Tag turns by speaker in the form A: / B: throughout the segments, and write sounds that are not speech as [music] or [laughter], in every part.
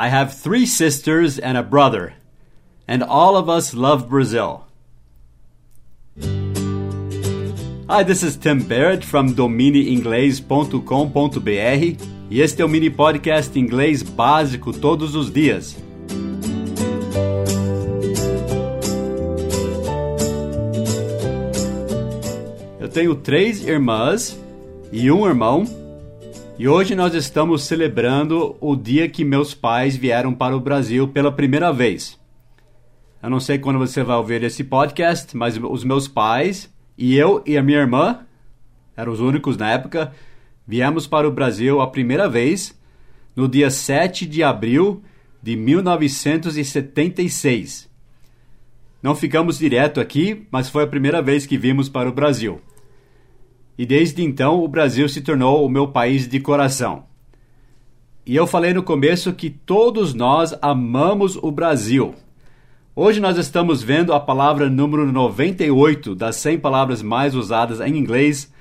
A: I have three sisters and a brother, and all of us love Brazil. Hi, this is Tim Barrett from domineinglês.com.br e este é o mini podcast inglês básico todos os dias. Eu tenho três irmãs e um irmão, e hoje nós estamos celebrando o dia que meus pais vieram para o Brasil pela primeira vez. Eu não sei quando você vai ouvir esse podcast, mas os meus pais e eu e a minha irmã, eram os únicos na época, viemos para o Brasil a primeira vez no dia 7 de abril de 1976. Não ficamos direto aqui, mas foi a primeira vez que vimos para o Brasil. E desde então o Brasil se tornou o meu país de coração. E eu falei no começo que todos nós amamos o Brasil. Hoje nós estamos vendo a palavra número 98 das 100 palavras mais usadas em inglês,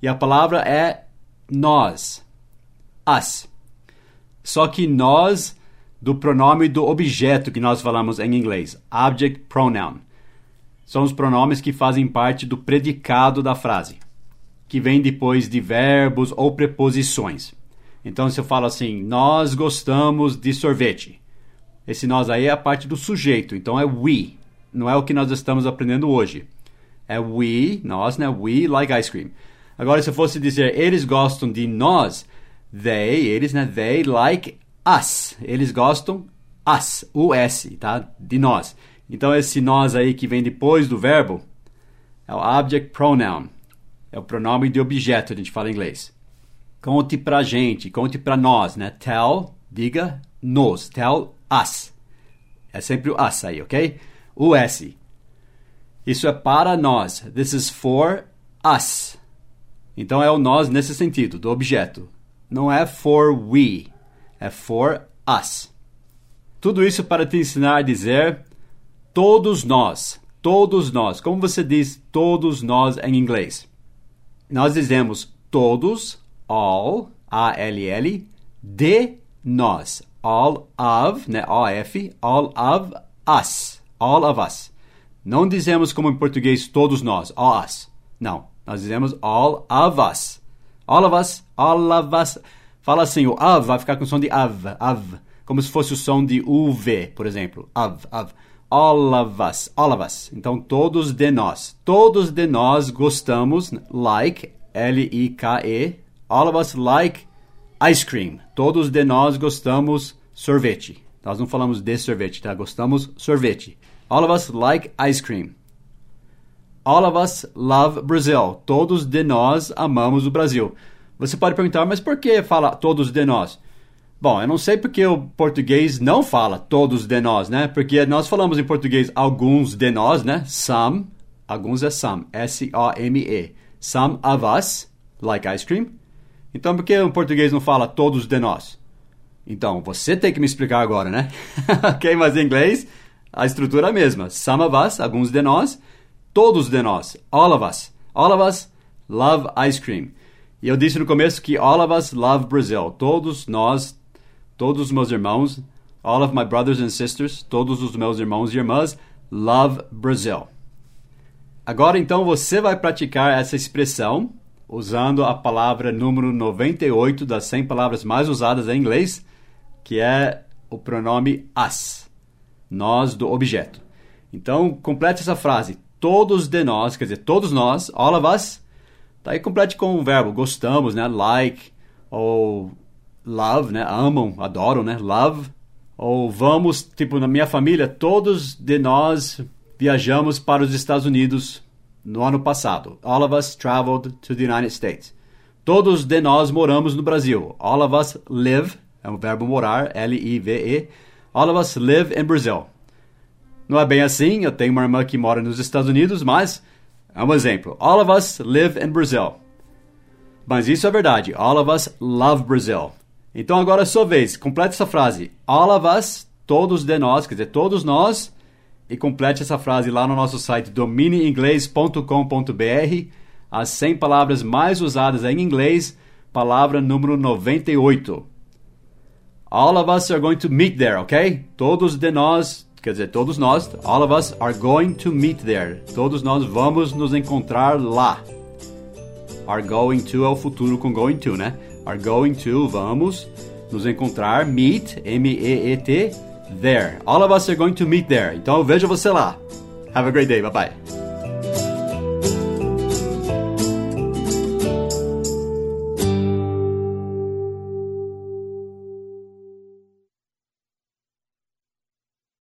A: e a palavra é nós. Us. Só que nós do pronome do objeto que nós falamos em inglês, object pronoun. São os pronomes que fazem parte do predicado da frase, que vem depois de verbos ou preposições. Então, se eu falo assim, nós gostamos de sorvete, esse nós aí é a parte do sujeito, então é we. Não é o que nós estamos aprendendo hoje. É we, nós, né? We like ice cream. Agora, se eu fosse dizer eles gostam de nós, they, eles, né? They like us. Eles gostam us, us, tá? De nós. Então, esse nós aí que vem depois do verbo é o object pronoun. É o pronome de objeto, a gente fala em inglês. Conte pra gente, conte pra nós, né? Tell, diga nos. Tell us. É sempre o us aí, ok? O S. Isso é para nós. This is for us. Então é o nós nesse sentido, do objeto. Não é for we, é for us. Tudo isso para te ensinar a dizer todos nós. Todos nós. Como você diz todos nós em inglês? Nós dizemos todos, all, A-L-L, de nós all of, né, OF, all of us, all of us. Não dizemos como em português todos nós, all us. Não, nós dizemos all of us. All of us, all of us. Fala assim, o of vai ficar com o som de of, of, como se fosse o som de UV, por exemplo, of, of. All of us, all of us. Então, todos de nós. Todos de nós gostamos, like, L-I-K-E. All of us like ice cream. Todos de nós gostamos sorvete. Nós não falamos de sorvete, tá? Gostamos sorvete. All of us like ice cream. All of us love Brazil. Todos de nós amamos o Brasil. Você pode perguntar, mas por que fala todos de nós? Bom, eu não sei porque o português não fala todos de nós, né? Porque nós falamos em português alguns de nós, né? Some, alguns é some, S-O-M-E. Some of us like ice cream. Então, por que o português não fala todos de nós? Então, você tem que me explicar agora, né? [laughs] ok, mas em inglês, a estrutura é a mesma. Some of us, alguns de nós, todos de nós, all of us. All of us love ice cream. E eu disse no começo que all of us love Brazil. Todos nós, todos os meus irmãos, all of my brothers and sisters, todos os meus irmãos e irmãs, love Brazil. Agora então você vai praticar essa expressão usando a palavra número 98 das 100 palavras mais usadas em inglês, que é o pronome us, nós do objeto. Então, complete essa frase. Todos de nós, quer dizer, todos nós, all of us, tá aí complete com o verbo gostamos, né? Like, ou love, né? Amam, adoram, né? Love. Ou vamos, tipo, na minha família, todos de nós viajamos para os Estados Unidos no ano passado. All of us traveled to the United States. Todos de nós moramos no Brasil. All of us live, é um verbo morar, L-I-V-E. All of us live in Brazil. Não é bem assim, eu tenho uma irmã que mora nos Estados Unidos, mas é um exemplo. All of us live in Brazil. Mas isso é verdade. All of us love Brazil. Então agora é sua vez. Complete essa frase. All of us, todos de nós, quer dizer, todos nós e complete essa frase lá no nosso site domineinglês.com.br. As 100 palavras mais usadas em inglês, palavra número 98. All of us are going to meet there, ok? Todos de nós, quer dizer, todos nós, all of us are going to meet there. Todos nós vamos nos encontrar lá. Are going to é o futuro com going to, né? Are going to, vamos nos encontrar, meet, M-E-E-T, there. All of us are going to meet there. Então eu vejo você lá. Have a great day. Bye bye.